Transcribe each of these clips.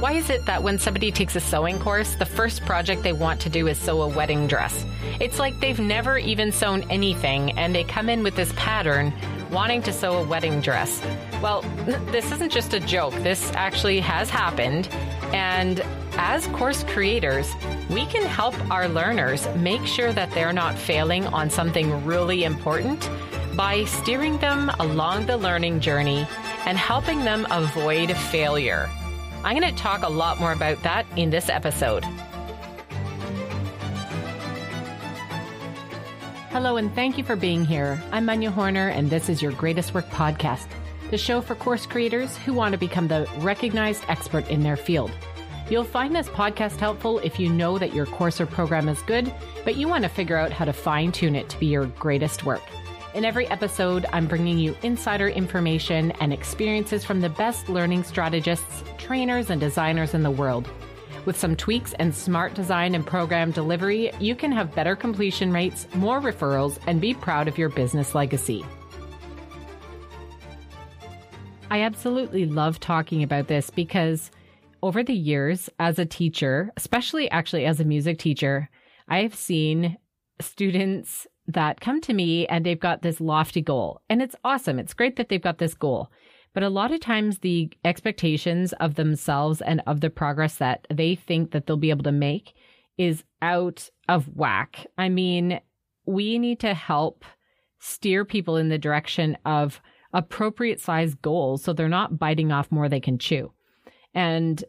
Why is it that when somebody takes a sewing course, the first project they want to do is sew a wedding dress? It's like they've never even sewn anything and they come in with this pattern wanting to sew a wedding dress. Well, this isn't just a joke. This actually has happened. And as course creators, we can help our learners make sure that they're not failing on something really important by steering them along the learning journey and helping them avoid failure. I'm going to talk a lot more about that in this episode. Hello, and thank you for being here. I'm Manya Horner, and this is your Greatest Work Podcast, the show for course creators who want to become the recognized expert in their field. You'll find this podcast helpful if you know that your course or program is good, but you want to figure out how to fine tune it to be your greatest work. In every episode, I'm bringing you insider information and experiences from the best learning strategists, trainers, and designers in the world. With some tweaks and smart design and program delivery, you can have better completion rates, more referrals, and be proud of your business legacy. I absolutely love talking about this because over the years, as a teacher, especially actually as a music teacher, I have seen students that come to me and they've got this lofty goal. And it's awesome. It's great that they've got this goal. But a lot of times the expectations of themselves and of the progress that they think that they'll be able to make is out of whack. I mean, we need to help steer people in the direction of appropriate size goals so they're not biting off more they can chew. And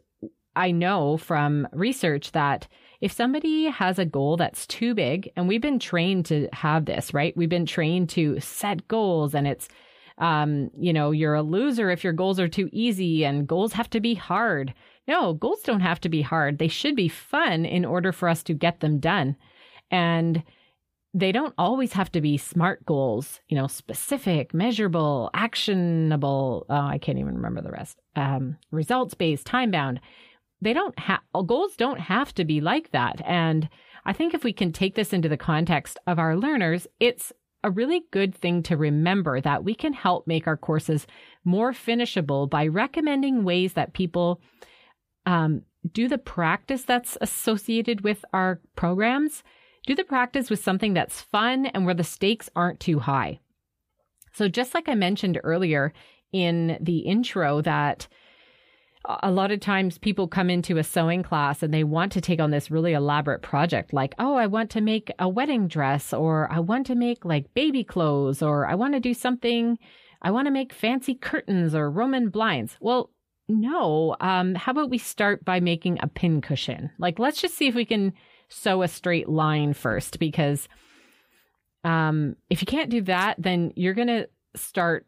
I know from research that if somebody has a goal that's too big, and we've been trained to have this, right? We've been trained to set goals and it's, um, you know, you're a loser if your goals are too easy and goals have to be hard. No, goals don't have to be hard. They should be fun in order for us to get them done. And they don't always have to be smart goals, you know, specific, measurable, actionable. Oh, I can't even remember the rest. Um, results based, time bound they don't have goals don't have to be like that. And I think if we can take this into the context of our learners, it's a really good thing to remember that we can help make our courses more finishable by recommending ways that people um, do the practice that's associated with our programs. Do the practice with something that's fun and where the stakes aren't too high. So, just like I mentioned earlier in the intro, that a lot of times people come into a sewing class and they want to take on this really elaborate project like oh i want to make a wedding dress or i want to make like baby clothes or i want to do something i want to make fancy curtains or roman blinds. Well no um, how about we start by making a pin cushion? Like let's just see if we can sew a straight line first because um, if you can't do that then you're going to start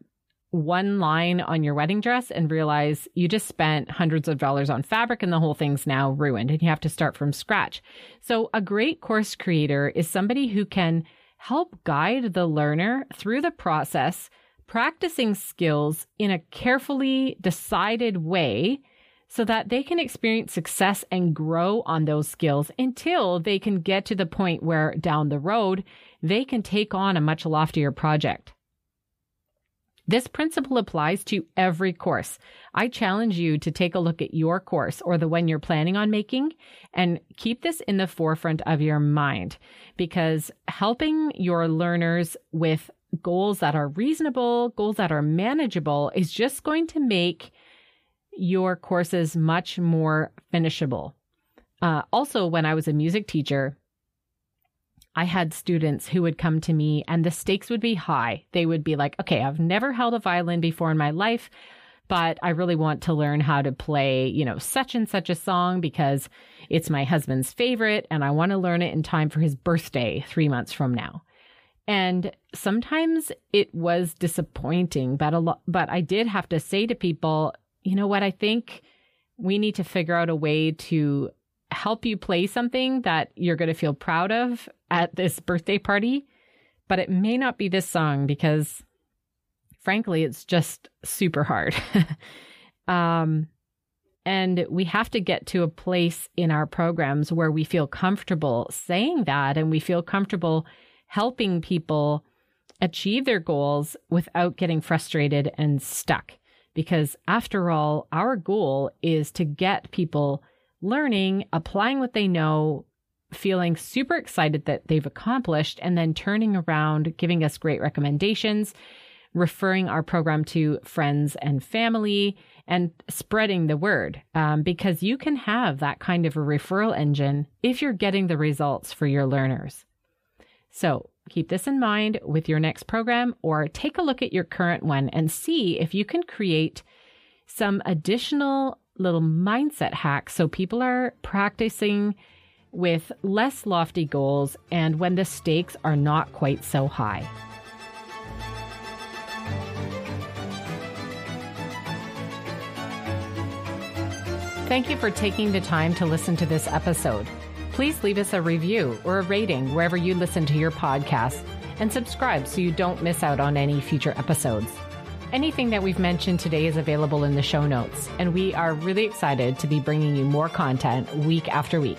one line on your wedding dress and realize you just spent hundreds of dollars on fabric and the whole thing's now ruined and you have to start from scratch. So a great course creator is somebody who can help guide the learner through the process, practicing skills in a carefully decided way so that they can experience success and grow on those skills until they can get to the point where down the road they can take on a much loftier project. This principle applies to every course. I challenge you to take a look at your course or the one you're planning on making and keep this in the forefront of your mind because helping your learners with goals that are reasonable, goals that are manageable is just going to make your courses much more finishable. Uh, also, when I was a music teacher, I had students who would come to me and the stakes would be high. They would be like, okay, I've never held a violin before in my life, but I really want to learn how to play, you know, such and such a song because it's my husband's favorite and I want to learn it in time for his birthday three months from now. And sometimes it was disappointing, but a lot, but I did have to say to people, you know what? I think we need to figure out a way to help you play something that you're going to feel proud of at this birthday party, but it may not be this song because frankly, it's just super hard. um, and we have to get to a place in our programs where we feel comfortable saying that and we feel comfortable helping people achieve their goals without getting frustrated and stuck. Because after all, our goal is to get people learning, applying what they know, feeling super excited that they've accomplished, and then turning around, giving us great recommendations, referring our program to friends and family, and spreading the word. Um, because you can have that kind of a referral engine if you're getting the results for your learners. So keep this in mind with your next program or take a look at your current one and see if you can create some additional little mindset hack. so people are practicing with less lofty goals and when the stakes are not quite so high. Thank you for taking the time to listen to this episode. Please leave us a review or a rating wherever you listen to your podcast and subscribe so you don't miss out on any future episodes. Anything that we've mentioned today is available in the show notes, and we are really excited to be bringing you more content week after week.